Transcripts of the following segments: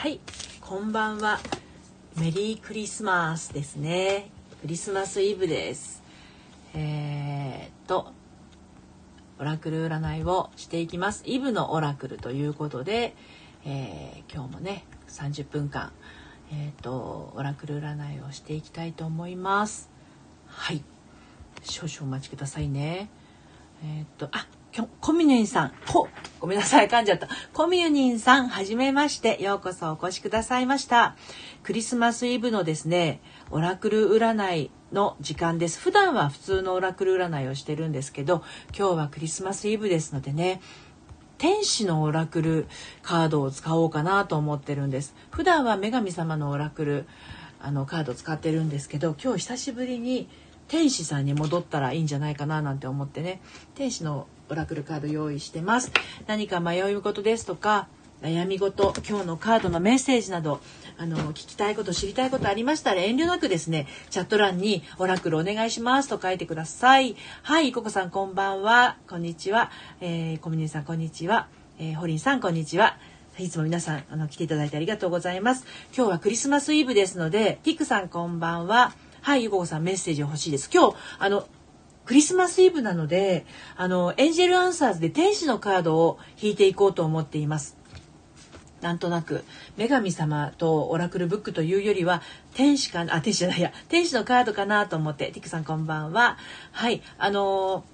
はい。こんばんは。メリークリスマスですね。クリスマスイブです。えー、っとオラクル占いをしていきます。イブのオラクルということで、えー、今日もね30分間えーと、オラクル占いをしていきたいと思います。はい。少々お待ちくださいね。えっ、とあコミュニンさん、ほ、ごめんなさい、噛んじゃった。コミュニンさん、はじめまして、ようこそお越しくださいました。クリスマスイブのですね、オラクル占いの時間です。普段は普通のオラクル占いをしてるんですけど、今日はクリスマスイブですのでね、天使のオラクルカードを使おうかなと思ってるんです。普段は女神様のオラクルあのカード使ってるんですけど、今日久しぶりに天使さんに戻ったらいいんじゃないかななんて思ってね、天使のオラクルカード用意してます。何か迷い事ですとか悩み事今日のカードのメッセージなどあの聞きたいこと知りたいことありましたら遠慮なくですねチャット欄に「オラクルお願いします」と書いてください。はいココさんこんばんは。こんにちは、えー、コミュニさんこんにちは、えー、ホリンさんこんにちは。いつも皆さんあの来ていただいてありがとうございます。今日はクリスマスイブですのでティックさんこんばんは。はいゆここさんメッセージ欲しいです。今日あのクリスマスイブなので、あの、エンジェルアンサーズで天使のカードを引いていこうと思っています。なんとなく、女神様とオラクルブックというよりは、天使かな、あ、天使じゃないや、天使のカードかなと思って、ティックさんこんばんは。はい、あの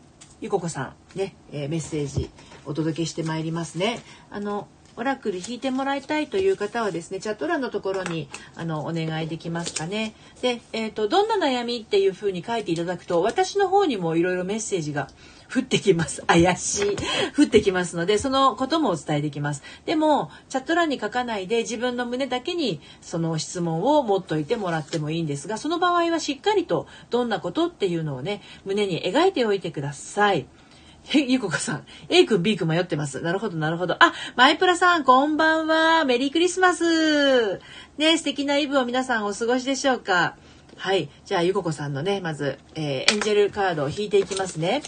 ゆここさん、ね、えー、メッセージお届けしてまいりますね。あの、オラクル引いてもらいたいという方はですねチャット欄のところにあのお願いできますかね。で、えーと、どんな悩みっていうふうに書いていただくと私の方にもいろいろメッセージが降ってきます。怪しい。降ってきますので、そのこともお伝えできます。でも、チャット欄に書かないで自分の胸だけにその質問を持っといてもらってもいいんですが、その場合はしっかりとどんなことっていうのをね、胸に描いておいてください。え、ゆこかさん。A 君、B 君迷ってます。なるほど、なるほど。あ、マイプラさん、こんばんは。メリークリスマス。ね、素敵なイブを皆さんお過ごしでしょうか。はい。じゃあ、ゆここさんのね、まず、えー、エンジェルカードを引いていきますね。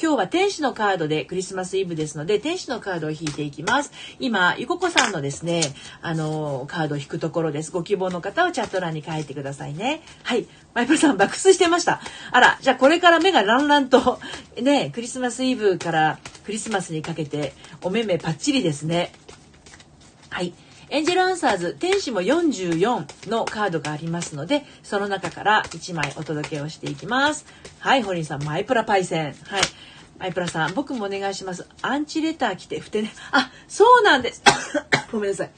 今日は天使のカードでクリスマスイブですので、天使のカードを引いていきます。今、ゆここさんのですね、あの、カードを引くところです。ご希望の方はチャット欄に書いてくださいね。はい。マイプルさん爆睡してました。あら、じゃあこれから目がランランと、ね、クリスマスイブからクリスマスにかけて、お目目パッチリですね。はい。エンジェルアンサーズ天使も44のカードがありますのでその中から1枚お届けをしていきます。はいホリンさんマイプラパイセン。はい。マイプラさん僕もお願いします。アンチレター来てふてね。あそうなんです。ごめんなさい。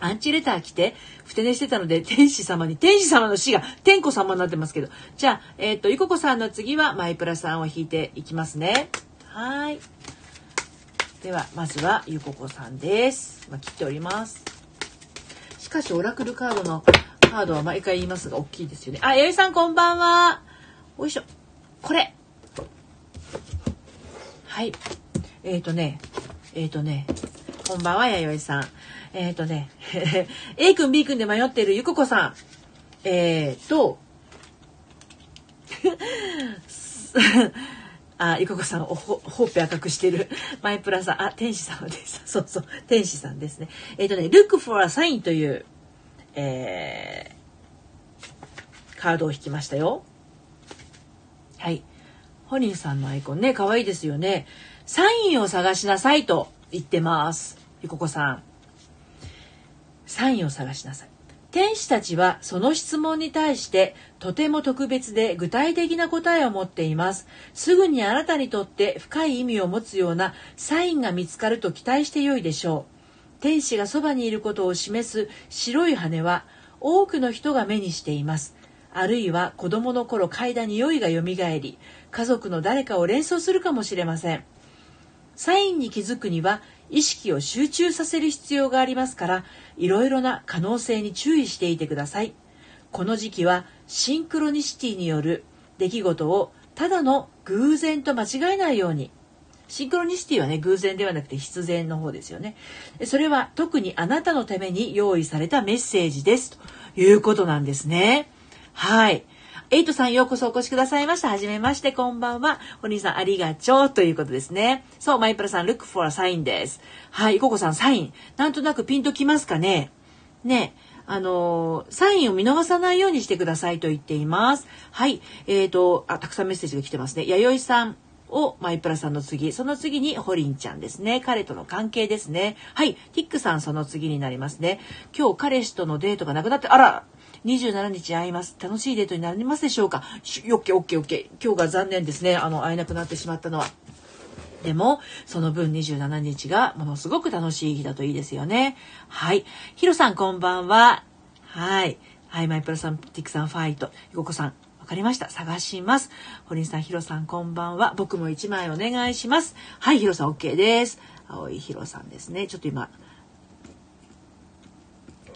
アンチレター来て、ふて寝してたので、天使様に、天使様の死が天子様になってますけど。じゃあ、えっ、ー、と、ゆここさんの次はマイプラさんを引いていきますね。はい。ではまずはゆここさんです、まあ、切っております。しかしオラクルカードのカードは毎回言いますが大きいですよね。あやゆさんこんばんは。おいしょ。これ。はい。えっ、ー、とね。えっ、ー、とね。こんばんは弥生さん。えっ、ー、とね。A 君 B 君で迷っているゆここさん。えっ、と。あ、ゆここさん、おほ、ほっぺ赤くしてる。マイプラさん、あ、天使様です。そうそう、天使さんですね。えっ、ー、とね、look for a sign という、えー、カードを引きましたよ。はい。ホニーさんのアイコンね、可愛いですよね。サインを探しなさいと言ってます。ゆここさん。サインを探しなさい。天使たちはその質問に対してとても特別で具体的な答えを持っています。すぐにあなたにとって深い意味を持つようなサインが見つかると期待してよいでしょう。天使がそばにいることを示す白い羽は多くの人が目にしています。あるいは子供の頃嗅いだ匂いが蘇り、家族の誰かを連想するかもしれません。サインに気づくには意識を集中させる必要がありますからいろいろな可能性に注意していてください。この時期はシンクロニシティによる出来事をただの偶然と間違えないようにシンクロニシティはね偶然ではなくて必然の方ですよね。それは特にあなたのために用意されたメッセージです。ということなんですね。はい。エイトさんようこそお越しくださいました。はじめまして、こんばんは。お兄さんありがとうということですね。そう、マイプラさん、look for a sign です。はい、ココさん、サイン。なんとなくピンときますかねね、あの、サインを見逃さないようにしてくださいと言っています。はい。えっ、ー、と、あ、たくさんメッセージが来てますね。弥生さん。をマイプラさんの次、その次にホリンちゃんですね。彼との関係ですね。はい。ティックさんその次になりますね。今日彼氏とのデートがなくなって、あら27日会います。楽しいデートになりますでしょうか？オッケーオッケーオッケー。今日が残念ですね。あの、会えなくなってしまったのは。でも、その分27日がものすごく楽しい日だといいですよね。はい。ヒロさんこんばんは。はい。はい、マイプラさん、ティックさん、ファイト。ヨココさん、わかりました。探します。堀さん、ヒロさん、こんばんは。僕も1枚お願いします。はい、ヒロさん、OK です。青いヒロさんですね。ちょっと今、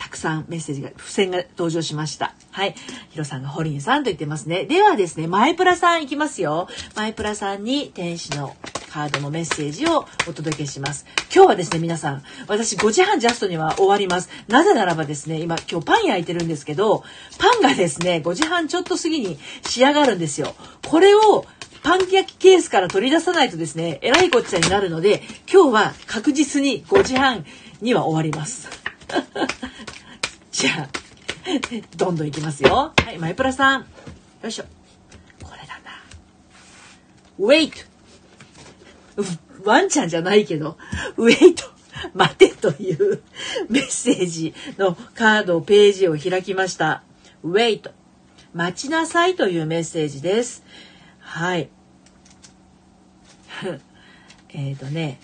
たくさんメッセージが、付箋が登場しました。はい。ヒロさんがホリンさんと言ってますね。ではですね、マイプラさんいきますよ。マイプラさんに天使のカードのメッセージをお届けします。今日はですね、皆さん、私5時半ジャストには終わります。なぜならばですね、今今日パン焼いてるんですけど、パンがですね、5時半ちょっと過ぎに仕上がるんですよ。これをパン焼きケースから取り出さないとですね、えらいこっちゃになるので、今日は確実に5時半には終わります。じゃあ、どんどんいきますよ。はい、マイプラさん。よいしょ。これだな。wait! ワンちゃんじゃないけど、ウェイト、待てというメッセージのカード、ページを開きました。ウェイト、待ちなさいというメッセージです。はい。えっとね、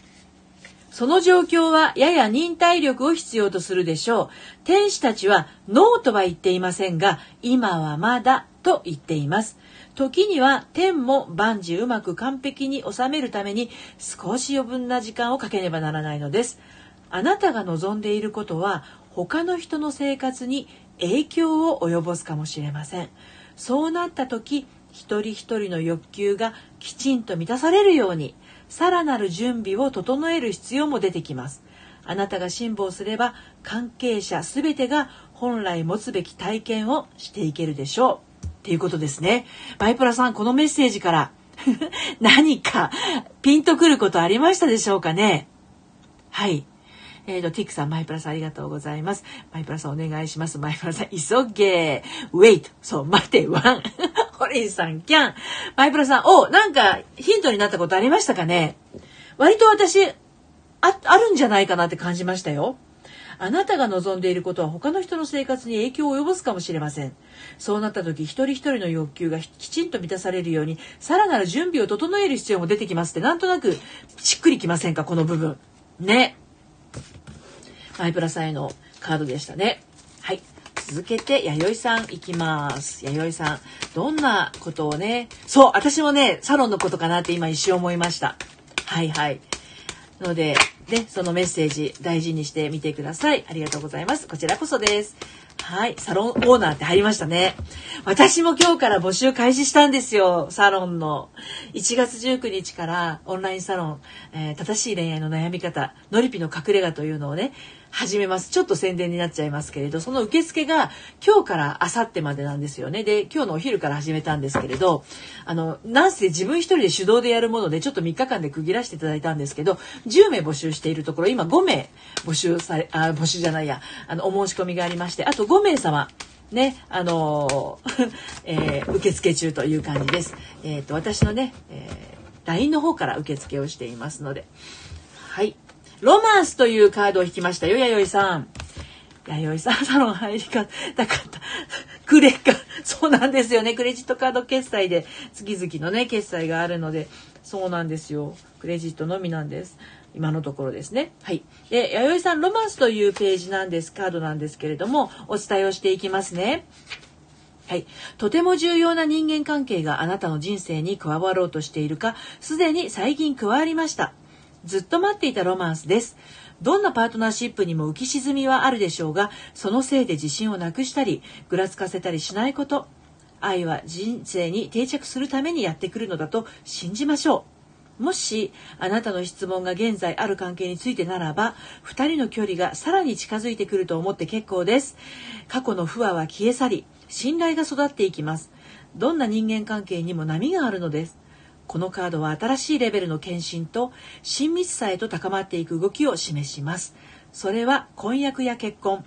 その状況はやや忍耐力を必要とするでしょう。天使たちはノーとは言っていませんが、今はまだと言っています。時には天も万事うまく完璧に収めるために少し余分な時間をかけねばならないのです。あなたが望んでいることは他の人の生活に影響を及ぼすかもしれません。そうなった時、一人一人の欲求がきちんと満たされるように、さらなる準備を整える必要も出てきます。あなたが辛抱すれば関係者全てが本来持つべき体験をしていけるでしょう。っていうことですね。バイプラさん、このメッセージから 何かピンとくることありましたでしょうかね？はい。えっ、ー、と、ティックさん、マイプラさんありがとうございます。マイプラさんお願いします。マイプラさん、急げ。ウェイト。そう、待て、ワン。ホリンさん、キャン。マイプラさん、お、なんかヒントになったことありましたかね？割と私、あ、あるんじゃないかなって感じましたよ。あなたが望んでいることは他の人の生活に影響を及ぼすかもしれません。そうなった時、一人一人の欲求がきちんと満たされるように、さらなる準備を整える必要も出てきますって、なんとなくしっくりきませんか、この部分。ね。マイプラさんへのカードでしたね。続けて、弥生さんいきます。弥生さん、どんなことをね、そう、私もね、サロンのことかなって今一瞬思いました。はいはい。ので、ね、そのメッセージ大事にしてみてください。ありがとうございます。こちらこそです。はい。サロンオーナーって入りましたね。私も今日から募集開始したんですよ。サロンの。1月19日からオンラインサロン、えー、正しい恋愛の悩み方、ノリピの隠れ家というのをね、始めます。ちょっと宣伝になっちゃいますけれど、その受付が今日から明後日までなんですよね。で、今日のお昼から始めたんですけれど、あの、なんせ自分一人で手動でやるもので、ちょっと3日間で区切らせていただいたんですけど、10名募集しているところ、今5名募集され、あ、募集じゃないや、あの、お申し込みがありまして、あと5名様、ね、あの、えー、受付中という感じです。えっ、ー、と、私のね、えー、LINE の方から受付をしていますので、はい。ロマンスというカードを引きましたよ、弥生さん。弥生さん、サロン入りか、たかった。クレカ、そうなんですよね。クレジットカード決済で、月々のね、決済があるので、そうなんですよ。クレジットのみなんです。今のところですね。はい。で、弥生さん、ロマンスというページなんです、カードなんですけれども、お伝えをしていきますね。はい。とても重要な人間関係があなたの人生に加わろうとしているか、すでに最近加わりました。ずっと待っていたロマンスです。どんなパートナーシップにも浮き沈みはあるでしょうが、そのせいで自信をなくしたり、ぐらつかせたりしないこと。愛は人生に定着するためにやってくるのだと信じましょう。もし、あなたの質問が現在ある関係についてならば、二人の距離がさらに近づいてくると思って結構です。過去の不和は消え去り、信頼が育っていきます。どんな人間関係にも波があるのです。このカードは新しいレベルの献身と親密さへと高まっていく動きを示します。それは婚約や結婚、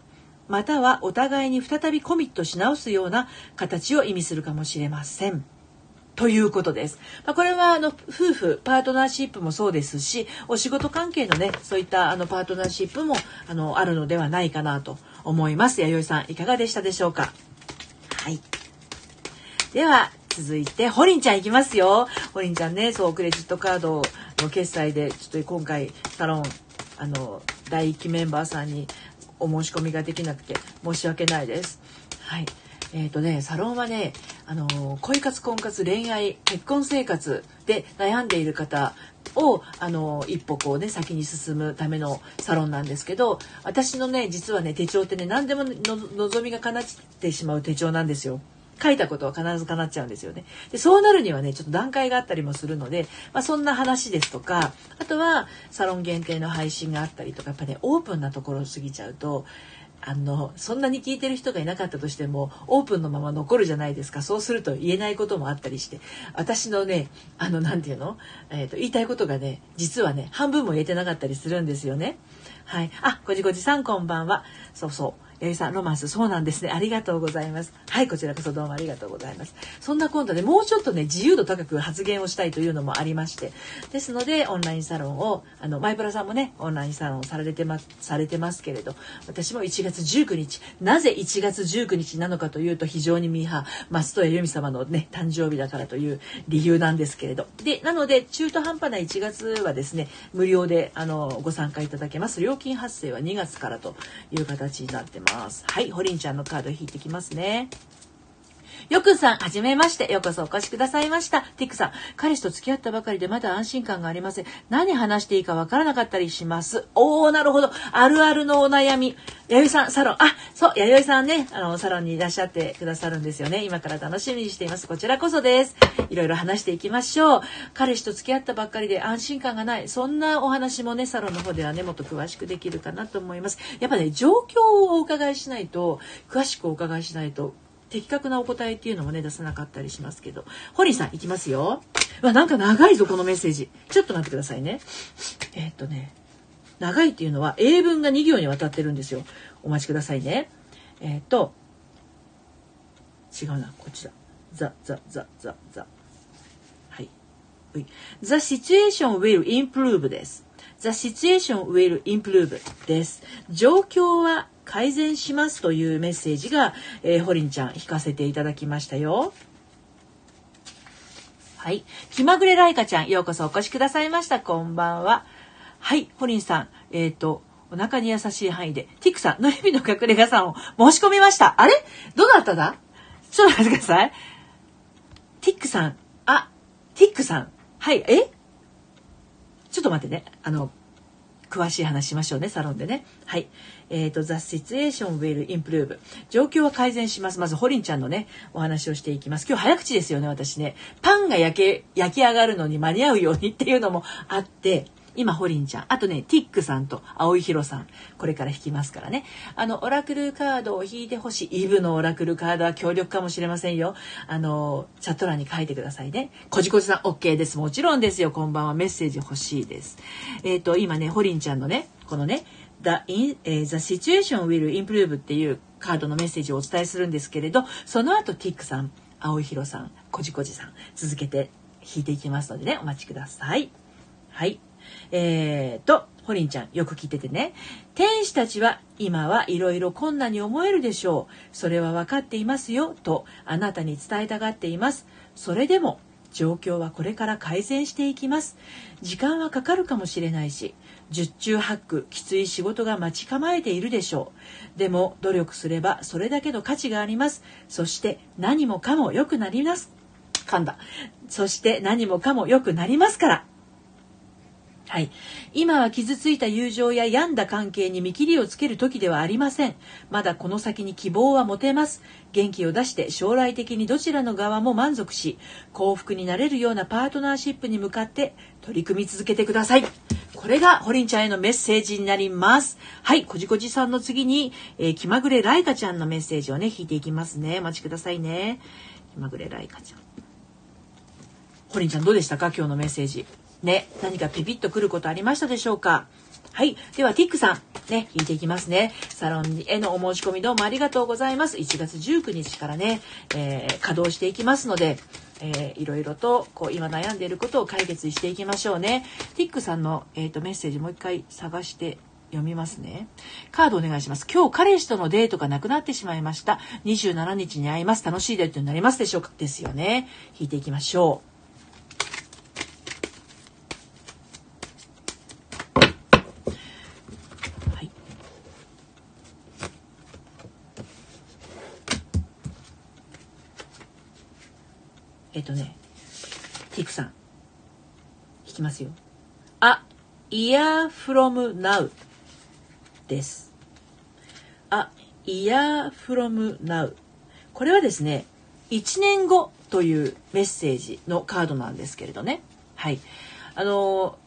またはお互いに再びコミットし直すような形を意味するかもしれません。ということです。まあ、これはあの夫婦パートナーシップもそうですしお仕事関係のねそういったあのパートナーシップもあのあるのではないかなと思います。弥生さんいかがでしたでしょうか？はい。では続いてホリンちゃんいきますよ。ホリンちゃんねそうクレジットカードの決済でちょっと今回サロンあの第1期メンバーさんにお申し込みができなくて申し訳ないです。はい。えっ、ー、とね、サロンはね、あの、恋活、婚活、恋愛、結婚生活で悩んでいる方を、あの、一歩こうね、先に進むためのサロンなんですけど、私のね、実はね、手帳ってね、何でもの望みが叶ってしまう手帳なんですよ。書いたことは必ず叶っちゃうんですよね。でそうなるにはねちょっと段階があったりもするので、まあ、そんな話ですとかあとはサロン限定の配信があったりとかやっぱねオープンなところを過ぎちゃうとあのそんなに聞いてる人がいなかったとしてもオープンのまま残るじゃないですか。そうすると言えないこともあったりして私のねあの何て言うの、えーと、言いたいことがね実はね半分も言えてなかったりするんですよね。はい、あごじごじさんこんばんは。そうそう。八木さんロマンス。そうなんですね。ありがとうございます。はいこちらこそどうもありがとうございます。そんな今度でもうちょっとね自由度高く発言をしたいというのもありまして。ですのでオンラインサロンをあのマイプラさんもねオンラインサロンされてますされてますけれど私も1月19日なぜ1月19日なのかというと非常にミーハー松任谷由実様のね誕生日だからという理由なんですけれど。でなので中途半端な1月はですね無料であのご参加いただけます。料金発生は2月からという形になってます。ます。はいホリンちゃんのカード引いてきますね。よくさん、はじめまして。ようこそお越しくださいました。ティックさん、彼氏と付き合ったばかりでまだ安心感がありません。何話していいかわからなかったりします。おー、なるほど。あるあるのお悩み。弥生さん、サロン。あ、そう、弥生さんね、あの、サロンにいらっしゃってくださるんですよね。今から楽しみにしています。こちらこそです。いろいろ話していきましょう。彼氏と付き合ったばっかりで安心感がない。そんなお話もね、サロンの方ではね、もっと詳しくできるかなと思います。やっぱね、状況をお伺いしないと、詳しくお伺いしないと、的確なお答えっていうのもね出さなかったりしますけど。ホリーさんいきますよ。わなんか長いぞこのメッセージ。ちょっと待ってくださいね。えー、っとね長いっていうのは英文が2行にわたってるんですよ。お待ちくださいね。えー、っと違うなこっちだ。ザザザザザ。はい。The situation will improve です。The situation will improve です状況は改善しますというメッセージが、えー、ホリンちゃん引かせていただきましたよ。はい。気まぐれライカちゃん、ようこそお越しくださいました。こんばんは。はい。ホリンさん、えっ、ー、と、お腹に優しい範囲で、ティックさん、の日々の隠れ家さんを申し込みました。あれ？どなただ？ちょっと待ってください。ティックさん、あ、ティックさん。はい、え？ちょっと待ってね。あの、詳しい話しましょうね、サロンでね。はい。えっ、ー、と、The situation will improve。状況は改善します。まず、ホリンちゃんのね、お話をしていきます。今日早口ですよね、私ね。パンが焼け、焼き上がるのに間に合うようにっていうのもあって、今、ホリンちゃん。あとね、ティックさんと青井宏さん。これから引きますからね。あの、オラクルカードを引いてほしい。イブのオラクルカードは強力かもしれませんよ。あの、チャット欄に書いてくださいね。こじこじさん、OK です。もちろんですよ。こんばんは。メッセージ欲しいです。えっ、ー、と、今ね、ホリンちゃんのね、このね、The, in, The Situation Will Improve っていうカードのメッセージをお伝えするんですけれど、その後、ティックさん、青井宏さん、こじこじさん、続けて引いていきますのでね、お待ちください。はい。えーと、ホリンちゃん、よく聞いててね。天使たちは今はいろいろ困難に思えるでしょう。それは分かっていますよ、とあなたに伝えたがっています。それでも、状況はこれから改善していきます。時間はかかるかもしれないし、十中八九きつい仕事が待ち構えているでしょう。でも努力すればそれだけの価値があります。そして何もかも良くなります。噛んだ。そして何もかも良くなりますから。はい。今は傷ついた友情や病んだ関係に見切りをつける時ではありません。まだこの先に希望は持てます。元気を出して将来的にどちらの側も満足し、幸福になれるようなパートナーシップに向かって取り組み続けてください。これがホリンちゃんへのメッセージになります。はい。こじこじさんの次に、えー、気まぐれライカちゃんのメッセージをね、引いていきますね。お待ちくださいね。気まぐれライカちゃん。ホリンちゃんどうでしたか？今日のメッセージ。ね、何かピピッとくることありましたでしょうか？はい。では、ティックさん、ね、聞いていきますね。サロンへのお申し込みどうもありがとうございます。1月19日からね、えー、稼働していきますので、えー、いろいろとこう今悩んでいることを解決していきましょうね。ティックさんの、えーと、メッセージもう一回探して読みますね。カードお願いします。今日彼氏とのデートがなくなってしまいました。27日に会います。楽しいデートになりますでしょうか？ですよね。引いていきましょう。えっとね、ティクさん、弾きますよ。あ、イヤーフロムナウです。あ、イヤーフロムナウ。これはですね、1年後というメッセージのカードなんですけれどね。はい。あの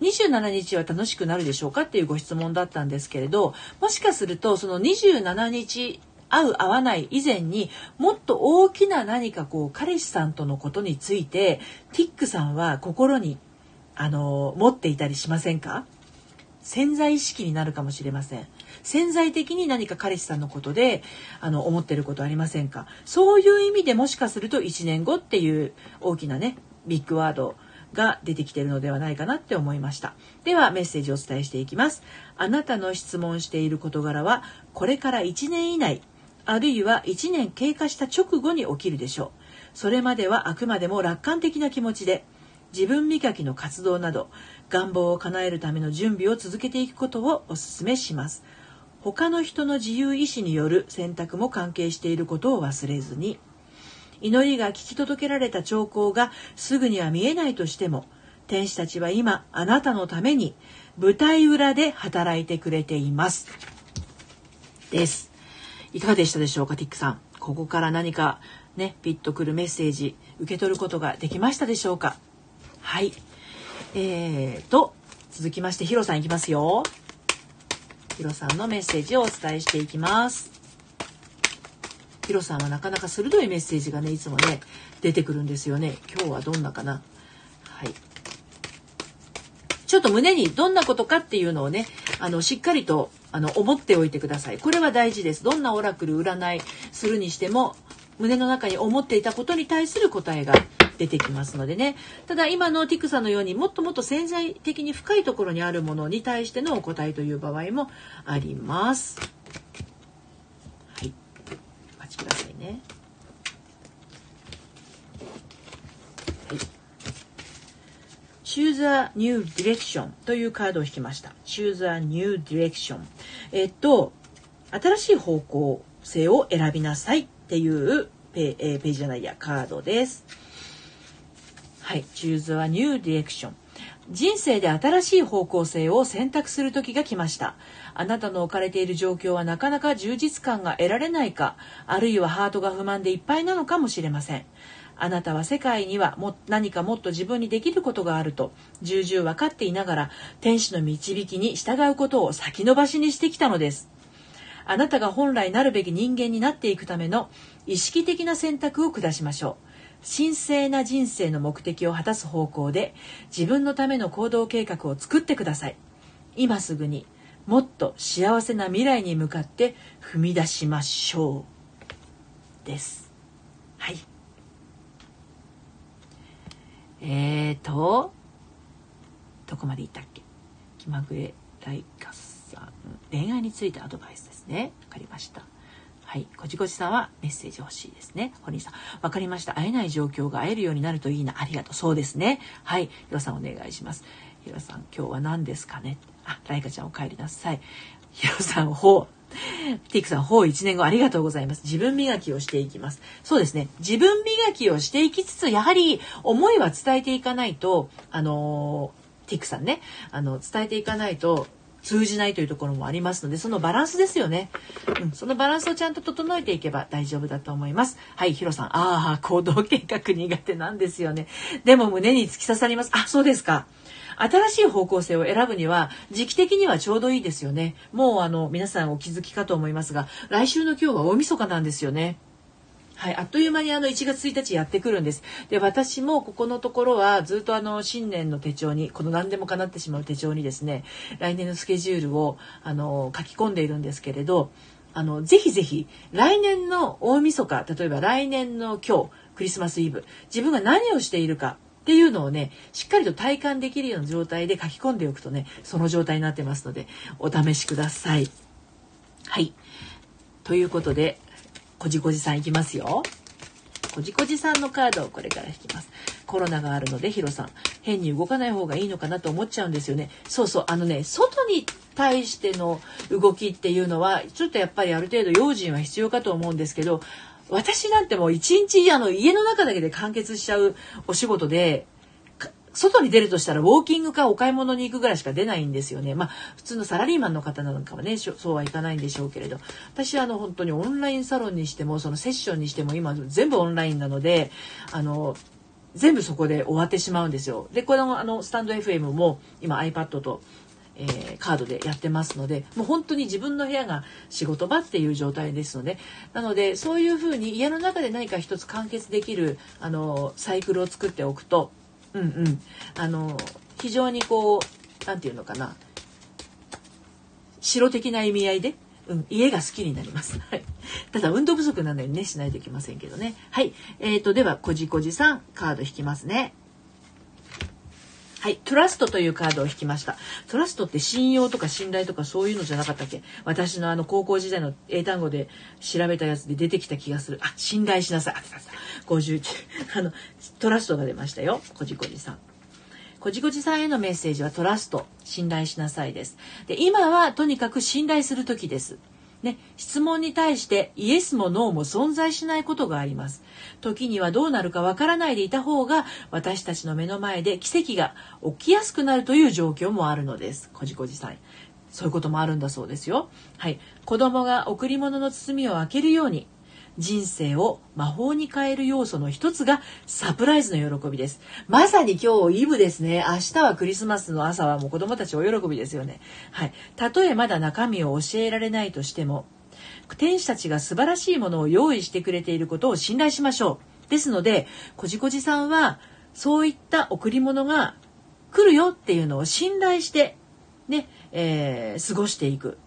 27日は楽しくなるでしょうかっていうご質問だったんですけれど、もしかするとその27日合う合わない以前にもっと大きな何かこう彼氏さんとのことについてティックさんは心にあの持っていたりしませんか？潜在意識になるかもしれません。潜在的に何か彼氏さんのことであの思ってることありませんか？そういう意味でもしかすると1年後っていう大きなねビッグワードが出てきてるのではないかなって思いました。ではメッセージをお伝えしていきます。あなたの質問している事柄はこれから1年以内あるいは1年経過した直後に起きるでしょう。それまではあくまでも楽観的な気持ちで、自分磨きの活動など、願望を叶えるための準備を続けていくことをお勧めします。他の人の自由意志による選択も関係していることを忘れずに、祈りが聞き届けられた兆候がすぐには見えないとしても、天使たちは今あなたのために舞台裏で働いてくれています。です。いかがでしたでしょうか、ティックさん。ここから何かね、ピッとくるメッセージ、受け取ることができましたでしょうか。はい。えーと、続きまして、ヒロさんいきますよ。ヒロさんのメッセージをお伝えしていきます。ヒロさんはなかなか鋭いメッセージがね、いつもね、出てくるんですよね。今日はどんなかな。はい。ちょっと胸にどんなことかっていうのをね、あの、しっかりとあの思っておいてください。これは大事です。どんなオラクル占いするにしても胸の中に思っていたことに対する答えが出てきますのでね。ただ今のティクさんのようにもっともっと潜在的に深いところにあるものに対してのお答えという場合もあります。はい。お待ちくださいね。Choose a New Direction というカードを引きました。Choose a New Direction。えっと、新しい方向性を選びなさいっていうペ,、えー、ページじゃないや、カードです。はい。Choose a New Direction。人生で新しい方向性を選択する時が来ました。あなたの置かれている状況はなかなか充実感が得られないか、あるいはハートが不満でいっぱいなのかもしれません。あなたは世界にはも何かもっと自分にできることがあると重々分かっていながら天使の導きに従うことを先延ばしにしてきたのです。あなたが本来なるべき人間になっていくための意識的な選択を下しましょう。神聖な人生の目的を果たす方向で自分のための行動計画を作ってください。今すぐにもっと幸せな未来に向かって踏み出しましょう。です。はい。えーと、どこまでいったっけ？気まぐれ大合さん。恋愛についてアドバイスですね。わかりました。はい。こじこじさんはメッセージ欲しいですね。堀さん。わかりました。会えない状況が会えるようになるといいな。ありがとう。そうですね。はい。ひろさんお願いします。ひろさん、今日は何ですかね？あ、ライカちゃんお帰りなさい。ひろさん、ほう。ティックさん、ほう1年後ありがとうございます。自分磨きをしていきます。そうですね。自分磨きをしていきつつ、やはり思いは伝えていかないと、あのティックさんね、あの、伝えていかないと、通じないというところもありますので、そのバランスですよね。うん、そのバランスをちゃんと整えていけば大丈夫だと思います。はい、ヒロさん。ああ、行動計画苦手なんですよね。でも胸に突き刺さります。あ、そうですか。新しい方向性を選ぶには時期的にはちょうどいいですよねもうあの皆さんお気づきかと思いますが来週の今日は大晦日なんですよねはい、あっという間にあの1月1日やってくるんです。で、私もここのところはずっとあの新年の手帳に、この何でも叶ってしまう手帳にですね、来年のスケジュールをあの書き込んでいるんですけれど、あの、ぜひぜひ、来年の大晦日、例えば来年の今日、クリスマスイブ、自分が何をしているかっていうのをね、しっかりと体感できるような状態で書き込んでおくとね、その状態になってますので、お試しください。はい。ということで、こじこじさんいきますよ。こじこじさんのカードをこれから引きます。コロナがあるのでヒロさん、変に動かない方がいいのかなと思っちゃうんですよね。そうそう、あのね、外に対しての動きっていうのは、ちょっとやっぱりある程度用心は必要かと思うんですけど、私なんてもう一日あの家の中だけで完結しちゃうお仕事で、外に出るとしたらウォーキングかお買い物に行くぐらいしか出ないんですよね。まあ普通のサラリーマンの方なんかはねそうはいかないんでしょうけれど私はあの本当にオンラインサロンにしてもそのセッションにしても今全部オンラインなのであの全部そこで終わってしまうんですよ。でこのあのスタンド FM も今 iPad とえー、カードでやってますのでもう本当に自分の部屋が仕事場っていう状態ですのでなのでそういうふうに家の中で何か一つ完結できるあのサイクルを作っておくとうんうんあの非常にこう何て言うのかな城的な意味合いで、うん、家が好きになります。はい。ただ運動不足なのにねしないといけませんけどね。はい。えーとではこじこじさんカード引きますね。はい。トラストというカードを引きました。トラストって信用とか信頼とかそういうのじゃなかったっけ？私のあの高校時代の英単語で調べたやつで出てきた気がする。あ、信頼しなさい。あ、59。あの、トラストが出ましたよ。こじこじさん。こじこじさんへのメッセージはトラスト、信頼しなさいです。で、今はとにかく信頼する時です。ね、質問に対してイエスもノーも存在しないことがあります。時にはどうなるかわからないでいた方が私たちの目の前で奇跡が起きやすくなるという状況もあるのです。こじこじさん。そういうこともあるんだそうですよ。はい。子供が贈り物の包みを開けるように人生を魔法に変える要素の一つがサプライズの喜びです。まさに今日イブですね。明日はクリスマスの朝はもう子供たちお喜びですよね。はい。たとえまだ中身を教えられないとしても、天使たちが素晴らしいものを用意してくれていることを信頼しましょう。ですので、こじこじさんはそういった贈り物が来るよっていうのを信頼して、ね、えー、過ごしていく。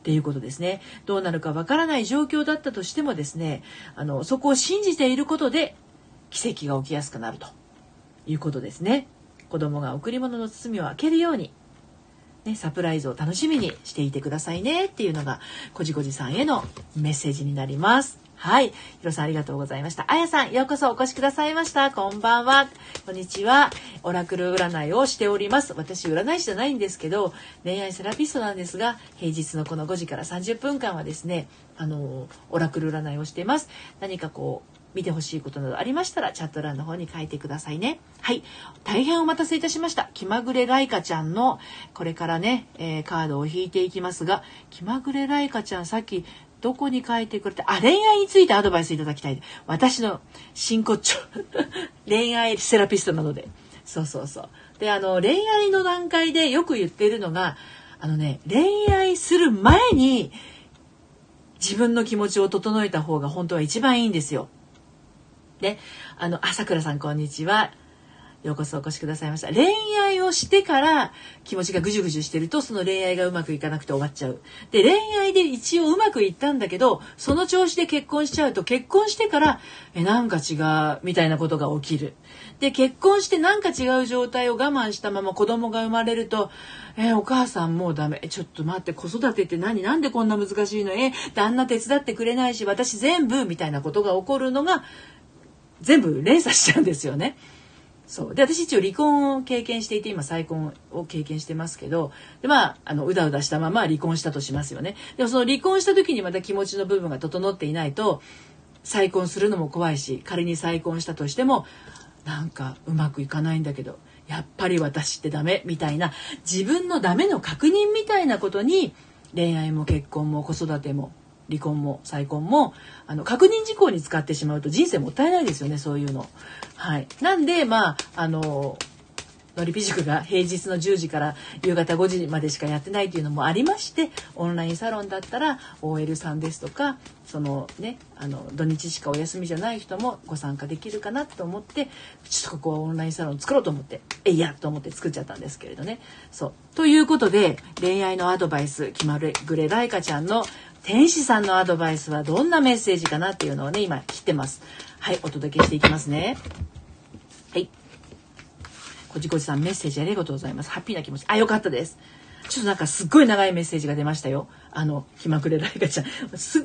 っていうことですね。どうなるかわからない状況だったとしてもですね、あの、そこを信じていることで奇跡が起きやすくなるということですね。子供が贈り物の包みを開けるように、ね、サプライズを楽しみにしていてくださいねっていうのが、こじこじさんへのメッセージになります。はい。ひろさんありがとうございました。あやさん、ようこそお越しくださいました。こんばんは。こんにちは。オラクル占いをしております。私、占い師じゃないんですけど、恋愛セラピストなんですが、平日のこの5時から30分間はですね、あの、オラクル占いをしています。何かこう、見てほしいことなどありましたらチャット欄の方に書いてくださいね。はい。大変お待たせいたしました。気まぐれライカちゃんのこれからね、えー、カードを引いていきますが、気まぐれライカちゃんさっきどこに書いてくれて、あ、恋愛についてアドバイスいただきたい。私の真骨頂。恋愛セラピストなので。そうそうそう。で、あの、恋愛の段階でよく言っているのが、あのね、恋愛する前に自分の気持ちを整えた方が本当は一番いいんですよ。で、あの、あ、さくらさんこんにちは。ようこそお越しくださいました。恋愛をしてから気持ちがぐじゅぐじゅしてると、その恋愛がうまくいかなくて終わっちゃう。で、恋愛で一応うまくいったんだけど、その調子で結婚しちゃうと、結婚してから、え、なんか違う、みたいなことが起きる。で、結婚してなんか違う状態を我慢したまま子供が生まれると、えお母さんもうダメ。ちょっと待って、子育てって何？なんでこんな難しいの？え旦那手伝ってくれないし、私全部、みたいなことが起こるのが、全部連鎖しちゃうんですよね。そう。で私一応離婚を経験していて今再婚を経験してますけどでまああのうだうだしたまま離婚したとしますよね。でもその離婚した時にまた気持ちの部分が整っていないと再婚するのも怖いし仮に再婚したとしてもなんかうまくいかないんだけどやっぱり私ってダメみたいな自分のダメの確認みたいなことに恋愛も結婚も子育ても離婚も再婚もあの確認事項に使ってしまうと人生もったいないですよねそういうの。はい、なんでまああののりぴ塾が平日の10時から夕方5時までしかやってないというのもありましてオンラインサロンだったら OL さんですとかそのねあの土日しかお休みじゃない人もご参加できるかなと思ってちょっとここはオンラインサロン作ろうと思ってえいやと思って作っちゃったんですけれどね。そうということで恋愛のアドバイス気まぐれライカちゃんの天使さんのアドバイスはどんなメッセージかなっていうのをね今知ってます。はいお届けしていきますね。はい。こじこじさんメッセージありがとうございます。ハッピーな気持ち。あ、よかったです。ちょっとなんかすっごい長いメッセージが出ましたよ。あの、気まぐれライカちゃん。す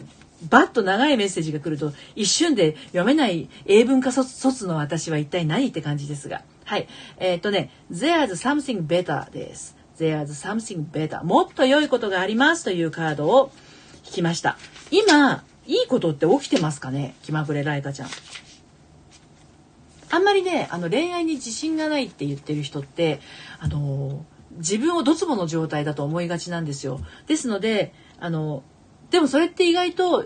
バッと長いメッセージが来ると一瞬で読めない英文化卒の私は一体何って感じですが。はい。えー、っとね、There's something better です。There's something better. もっと良いことがありますというカードを引きました。今、いいことって起きてますかね？気まぐれライカちゃん。あんまりねあの恋愛に自信がないって言ってる人ってあの自分をドツボの状態だと思いがちなんですよ。ですのであのでもそれって意外と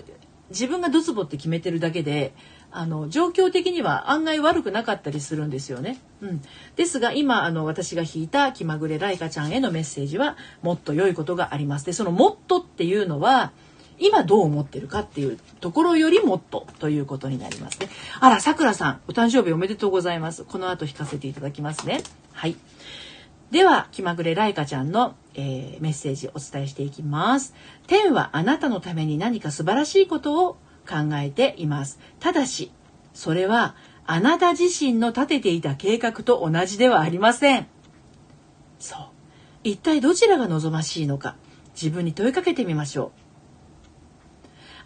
自分がドツボって決めてるだけであの状況的には案外悪くなかったりするんですよね。うん、ですが今あの私が引いた気まぐれライカちゃんへのメッセージはもっと良いことがあります。でその「もっと」っていうのは今どう思ってるかっていうところよりもっとということになりますね。あら、さくらさん、お誕生日おめでとうございます。この後弾かせていただきますね。はい。では、気まぐれライカちゃんの、えー、メッセージお伝えしていきます。天はあなたのために何か素晴らしいことを考えています。ただし、それはあなた自身の立てていた計画と同じではありません。そう。一体どちらが望ましいのか、自分に問いかけてみましょう。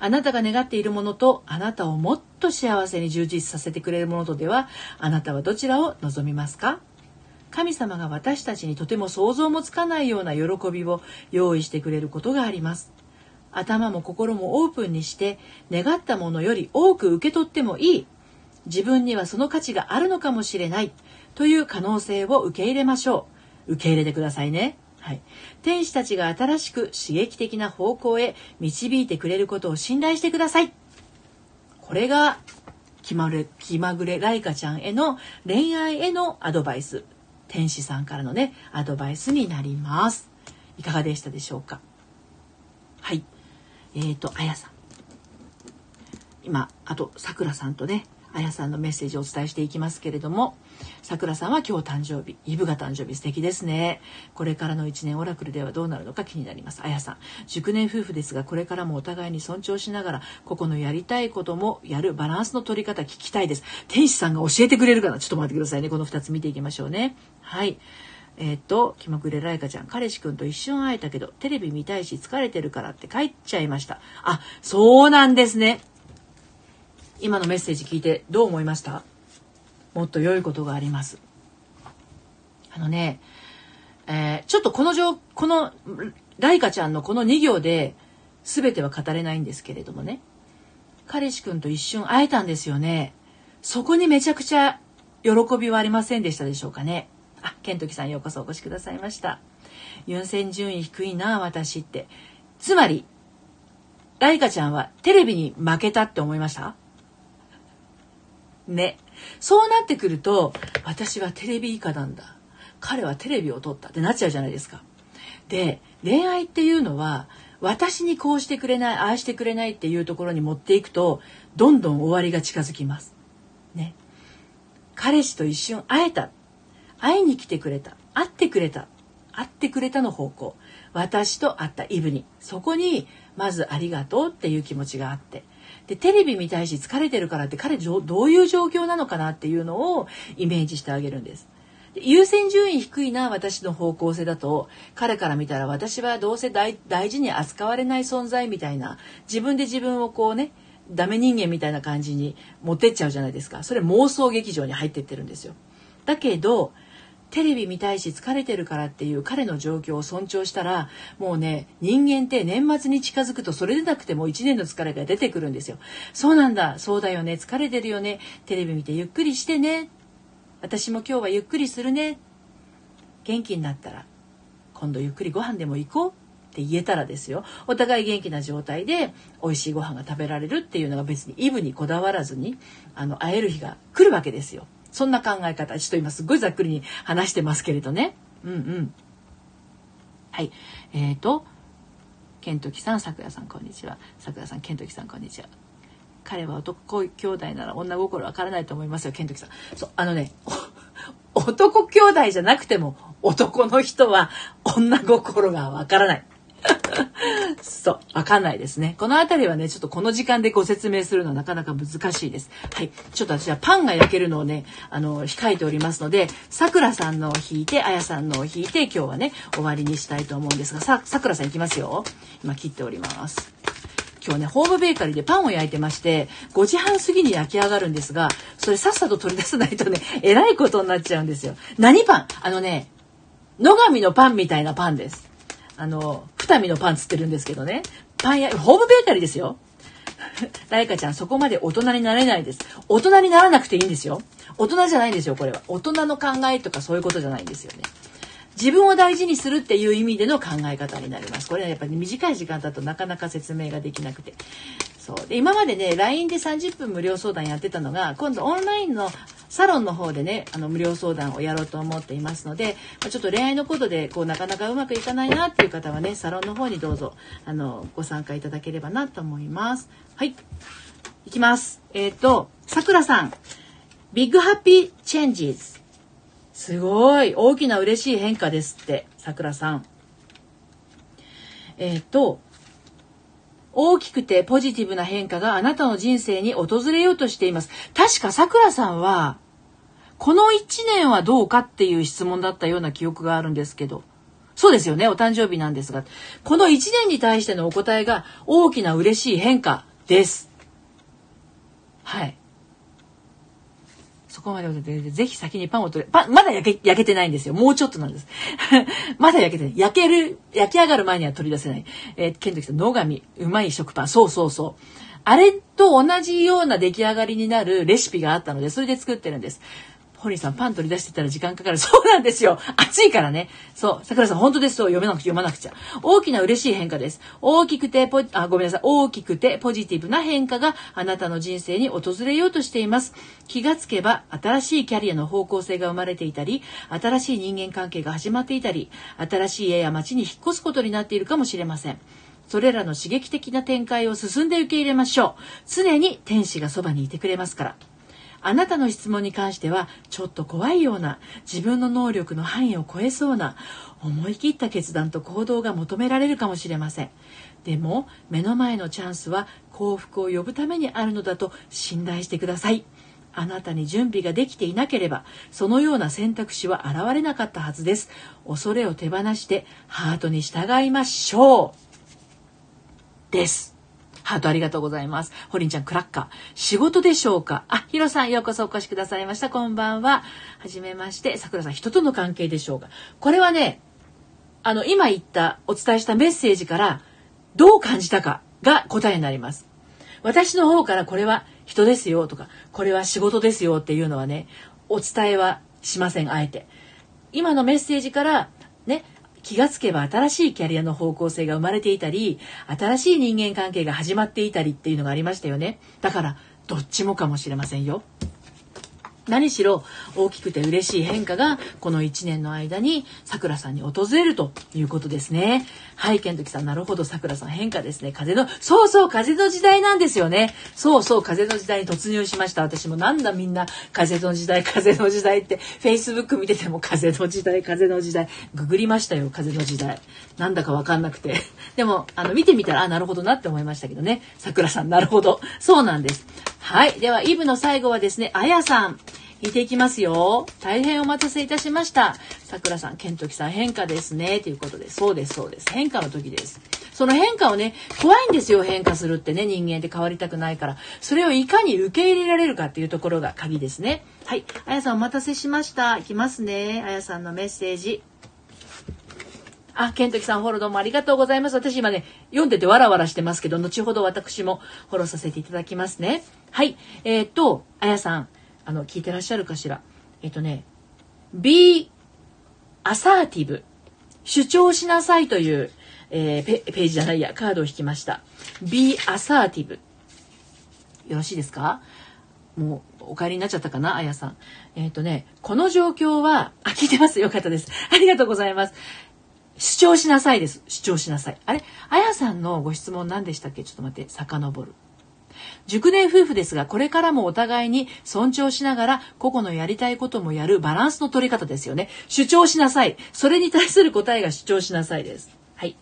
あなたが願っているものとあなたをもっと幸せに充実させてくれるものとではあなたはどちらを望みますか？神様が私たちにとても想像もつかないような喜びを用意してくれることがあります。頭も心もオープンにして願ったものより多く受け取ってもいい。自分にはその価値があるのかもしれないという可能性を受け入れましょう。受け入れてくださいね。はい、天使たちが新しく刺激的な方向へ導いてくれることを信頼してください。これが気まれ気まぐれライカちゃんへの恋愛へのアドバイス。天使さんからのねアドバイスになります。いかがでしたでしょうか？はい。えーとあやさん。今あとさくらさんとねあやさんのメッセージをお伝えしていきますけれども。さくらさんは今日誕生日。イブが誕生日。素敵ですね。これからの1年オラクルではどうなるのか気になります。あやさん。熟年夫婦ですがこれからもお互いに尊重しながらここのやりたいこともやるバランスの取り方聞きたいです。天使さんが教えてくれるかな？ちょっと待ってくださいね。この2つ見ていきましょうね。はい。えっ、と、気まぐれライカちゃん、彼氏くんと一瞬会えたけど、テレビ見たいし疲れてるからって帰っちゃいました。あ、そうなんですね。今のメッセージ聞いてどう思いました？もっと良いことがあります。あのね、えー、ちょっとこの状、この、ライカちゃんのこの2行で全ては語れないんですけれどもね。彼氏くんと一瞬会えたんですよね。そこにめちゃくちゃ喜びはありませんでしたでしょうかね。あ、ケントキさんようこそお越しくださいました。優先順位低いな、私って。つまり、ライカちゃんはテレビに負けたって思いました？ね。そうなってくると、私はテレビ以下なんだ。彼はテレビを撮ったってなっちゃうじゃないですか。で、恋愛っていうのは、私にこうしてくれない、ああしてくれないっていうところに持っていくと、どんどん終わりが近づきます。ね。彼氏と一瞬会えた。会いに来てくれた。会ってくれた。会ってくれたの方向。私と会ったイブに。そこに、まずありがとうっていう気持ちがあって。でテレビ見たいし疲れてるからって彼どういう状況なのかなっていうのをイメージしてあげるんです。優先順位低いな私の方向性だと彼から見たら私はどうせ大事に扱われない存在みたいな自分で自分をこうねダメ人間みたいな感じに持ってっちゃうじゃないですかそれ妄想劇場に入ってってるんですよだけどテレビ見たいし疲れてるからっていう彼の状況を尊重したらもうね人間って年末に近づくとそれでなくても1年の疲れが出てくるんですよ。そうなんだそうだよね疲れてるよねテレビ見てゆっくりしてね私も今日はゆっくりするね元気になったら今度ゆっくりご飯でも行こうって言えたらですよお互い元気な状態で美味しいご飯が食べられるっていうのが別にイブにこだわらずにあの会える日が来るわけですよ。そんな考え方ちょっと今すごいざっくりに話してますけれどねうんうんはいえーとケントキさん、さくらさん、こんにちは。さくらさん、ケントキさん、こんにちは。彼は男兄弟なら女心わからないと思いますよ、ケントキさん。そう、あのね、男兄弟じゃなくても男の人は女心がわからない。そう、わかんないですね。この辺りはね、ちょっとこの時間でご説明するのはなかなか難しいです。はい。ちょっと私はパンが焼けるのをね、あの、控えておりますので、さくらさんのを引いて、あやさんのを引いて、今日はね、終わりにしたいと思うんですが、さ、さくらさんいきますよ。今切っております。今日ね、ホームベーカリーでパンを焼いてまして、5時半過ぎに焼き上がるんですが、それさっさと取り出さないとね、えらいことになっちゃうんですよ。何パン？あのね、野上のパンみたいなパンです。あの、二見のパンつってるんですけどね。パン屋、ホームベーカリーですよ。ライカちゃん、そこまで大人になれないです。大人にならなくていいんですよ。大人じゃないんですよ、これは。大人の考えとかそういうことじゃないんですよね。自分を大事にするっていう意味での考え方になります。これはやっぱり短い時間だとなかなか説明ができなくて。そうで今までね LINE で30分無料相談やってたのが今度オンラインのサロンの方でねあの無料相談をやろうと思っていますのでちょっと恋愛のことでこうなかなかうまくいかないなっていう方はねサロンの方にどうぞあのご参加いただければなと思います。はいいきます。えっ、ー、とさくらさんBig happy changes すごい大きな嬉しい変化ですってさくらさん。えっ、ー、と大きくてポジティブな変化があなたの人生に訪れようとしています。確かさくらさんは、この一年はどうかっていう質問だったような記憶があるんですけど。そうですよね。お誕生日なんですが。この一年に対してのお答えが大きな嬉しい変化です。はい。そこまででぜひ先にパンを取れ、パン、まだ焼け、焼けてないんですよ。もうちょっとなんです。まだ焼けてない。焼ける、焼き上がる前には取り出せない。えー、ケントキさん、野上、うまい食パン。そうそうそう。あれと同じような出来上がりになるレシピがあったので、それで作ってるんです。ホリーさん、パン取り出してたら時間かかる。そうなんですよ。暑いからね。そう。桜さん、本当です。そう。読めなく、読まなくちゃ。大きな嬉しい変化です。大きくてポ、あ、ごめんなさい。大きくてポジティブな変化があなたの人生に訪れようとしています。気がつけば、新しいキャリアの方向性が生まれていたり、新しい人間関係が始まっていたり、新しい家や町に引っ越すことになっているかもしれません。それらの刺激的な展開を進んで受け入れましょう。常に天使がそばにいてくれますから。あなたの質問に関してはちょっと怖いような自分の能力の範囲を超えそうな思い切った決断と行動が求められるかもしれません。でも目の前のチャンスは幸福を呼ぶためにあるのだと信頼してください。あなたに準備ができていなければそのような選択肢は現れなかったはずです。恐れを手放してハートに従いましょう。です。ハートありがとうございます。ホリンちゃん、クラッカー。仕事でしょうか？あ、ヒロさん、ようこそお越しくださいました。こんばんは。はじめまして。桜さん、人との関係でしょうか？これはね、あの、今言った、お伝えしたメッセージから、どう感じたかが答えになります。私の方からこれは人ですよとか、これは仕事ですよっていうのはね、お伝えはしません、あえて。今のメッセージから、ね、気がつけば新しいキャリアの方向性が生まれていたり、新しい人間関係が始まっていたりっていうのがありましたよね。だから、どっちもかもしれませんよ。何しろ大きくて嬉しい変化がこの1年の間にさくらさんに訪れるということですね。はい、ケントキさん、なるほど、さくらさん変化ですね。風の、そうそう、風の時代なんですよね。そうそう、風の時代に突入しました。私もなんだみんな、風の時代、風の時代って、Facebook 見てても風の時代、風の時代、ググりましたよ、風の時代。なんだかわかんなくて。でも、あの、見てみたら、あ、なるほどなって思いましたけどね。さくらさん、なるほど。そうなんです。はい。では、イブの最後はですね、あやさん。聞いていきますよ。大変お待たせいたしました。さくらさん、ケントキさん、変化ですね。ということで、そうです、そうです。変化の時です。その変化をね、怖いんですよ、変化するってね、人間って変わりたくないから。それをいかに受け入れられるかっていうところが鍵ですね。はい。あやさん、お待たせしました。いきますね。あやさんのメッセージ。あ、ケントキさんフォローどうもありがとうございます。私今ね、読んでてわらわらしてますけど、後ほど私もフォローさせていただきますね。はい。えー、っと、あやさん、あの、聞いてらっしゃるかしら？えっとね、be assertive 主張しなさいという、えー、ペページじゃないや、カードを引きました。be assertive よろしいですか？もうお帰りになっちゃったかな？あやさん。えっ、ー、とね、この状況は、あ、聞いてます。よかったです。ありがとうございます。主張しなさいです。主張しなさい。あれ？あやさんのご質問何でしたっけ？ちょっと待って、遡る。熟年夫婦ですが、これからもお互いに尊重しながら、個々のやりたいこともやるバランスの取り方ですよね。主張しなさい。それに対する答えが主張しなさいです。はい。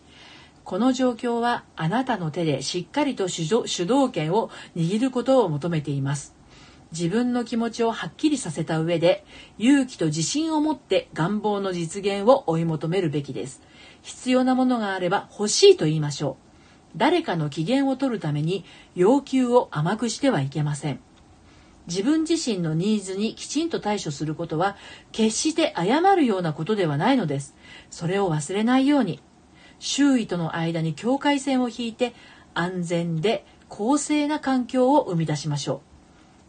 この状況はあなたの手でしっかりと主導権を握ることを求めています。自分の気持ちをはっきりさせた上で勇気と自信を持って願望の実現を追い求めるべきです必要なものがあれば欲しいと言いましょう誰かの機嫌を取るために要求を甘くしてはいけません。自分自身のニーズにきちんと対処することは決して謝るようなことではないのです。それを忘れないように。周囲との間に境界線を引いて安全で公正な環境を生み出しましょ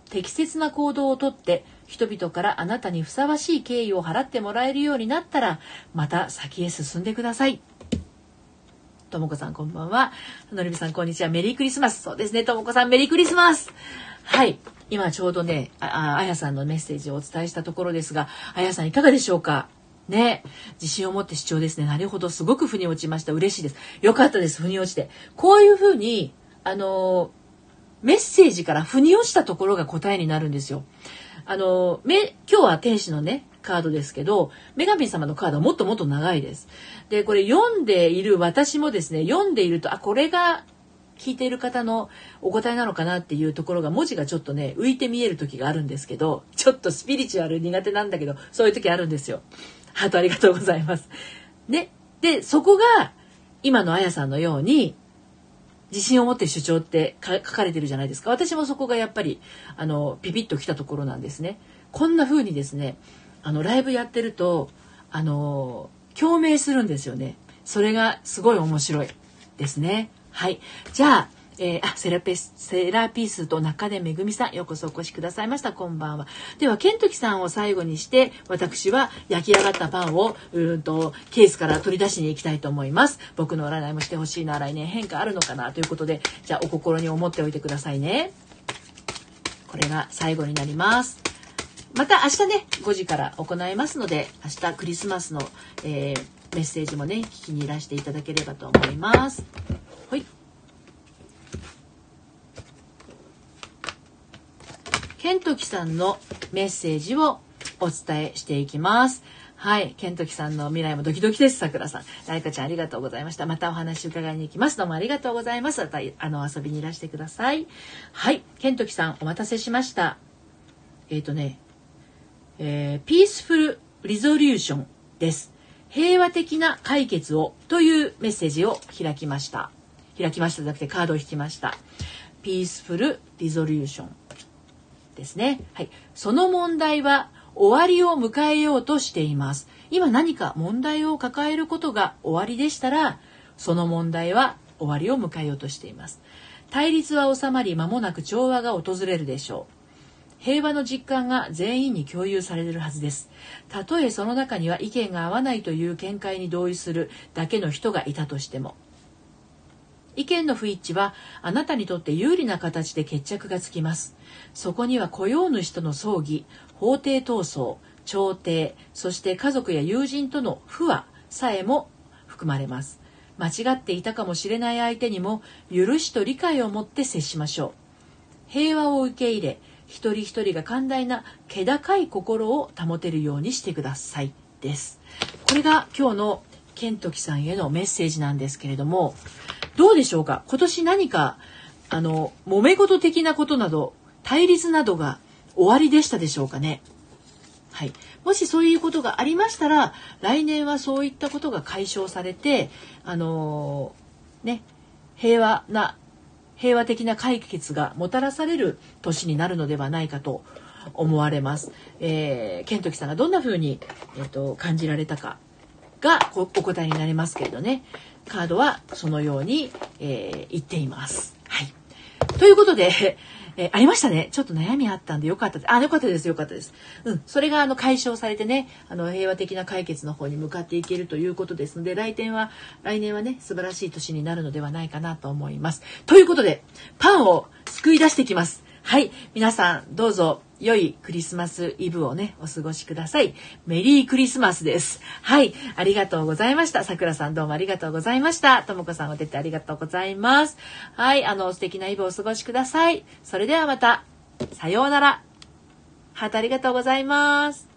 う。適切な行動をとって人々からあなたにふさわしい敬意を払ってもらえるようになったらまた先へ進んでください。ともこさんこんばんは。のりびさんこんにちは。メリークリスマス。そうですね。ともこさんメリークリスマス。はい。今ちょうどね、あ、あやさんのメッセージをお伝えしたところですが、あやさんいかがでしょうか？ね。自信を持って主張ですね。なるほど。すごく腑に落ちました。嬉しいです。よかったです。腑に落ちて。こういうふうに、あのメッセージから腑に落ちたところが答えになるんですよ。あのめ、今日は天使のね、カードですけど、女神様のカードはもっともっと長いです。で、これ読んでいる私もですね、読んでいると、あ、これが聞いている方のお答えなのかなっていうところが文字がちょっとね、浮いて見える時があるんですけど、ちょっとスピリチュアル苦手なんだけど、そういう時あるんですよ。ハートありがとうございます。ね。で、そこが、今のあやさんのように、自信を持って主張って書かれてるじゃないですか。私もそこがやっぱり、あの、ピピッときたところなんですね。こんな風にですね、あのライブやってるとあの共鳴するんですよね。それがすごい面白いですね。はい。じゃあえー、あセラピスセラピスと中根めぐみさんようこそお越しくださいました。こんばんは。ではケントキさんを最後にして私は焼き上がったパンをうんとケースから取り出しに行きたいと思います。僕の占いもしてほしいな来年変化あるのかなということでじゃあお心に思っておいてくださいね。これが最後になります。また明日ね5時から行いますので明日クリスマスの、えー、メッセージもね聞きにいらしていただければと思います。はいケントキさんのメッセージをお伝えしていきます。はい。ケントキさんの未来もドキドキです。さくらさん。ライカちゃんありがとうございました。またお話伺いに行きます。どうもありがとうございます。また、あの、遊びにいらしてください。はい。ケントキさん、お待たせしました。えっ、ー、とね、えー、ピースフルリゾリューションです。平和的な解決をというメッセージを開きました。開きましたじゃなくてカードを引きました。ピースフルリゾリューションですね。はい。その問題は終わりを迎えようとしています。今何か問題を抱えることが終わりでしたら、その問題は終わりを迎えようとしています。対立は収まり間もなく調和が訪れるでしょう。平和の実感が全員に共有されるはずです。たとえその中には意見が合わないという見解に同意するだけの人がいたとしても。意見の不一致はあなたにとって有利な形で決着がつきます。そこには雇用主との葬儀、法廷闘争、調停、そして家族や友人との不和さえも含まれます。間違っていたかもしれない相手にも許しと理解を持って接しましょう。平和を受け入れ、一人一人が寛大な気高い心を保てるようにしてくださいです。これが今日のケントキさんへのメッセージなんですけれどもどうでしょうか？今年何かあの揉め事的なことなど対立などが終わりでしたでしょうかね？はい、もしそういうことがありましたら来年はそういったことが解消されてあのー、ね平和な平和的な解決がもたらされる年になるのではないかと思われます。えー、ケントキさんがどんな風に、えーと、感じられたかがお答えになりますけれどねカードはそのように、えー、言っています。はい、ということでえー、ありましたね。ちょっと悩みあったんでよかったです。あ、よかったです。よかったです。うん。それがあの解消されてね、あの平和的な解決の方に向かっていけるということですので、来年は、来年はね、素晴らしい年になるのではないかなと思います。ということで、パンを救い出してきます。はい皆さんどうぞ良いクリスマスイブをねお過ごしください。メリークリスマスです。はい。ありがとうございました。さくらさんどうもありがとうございました。ともこさんお出てありがとうございます。はい。あの素敵なイブをお過ごしください。それではまた。さようなら。ハートありがとうございます。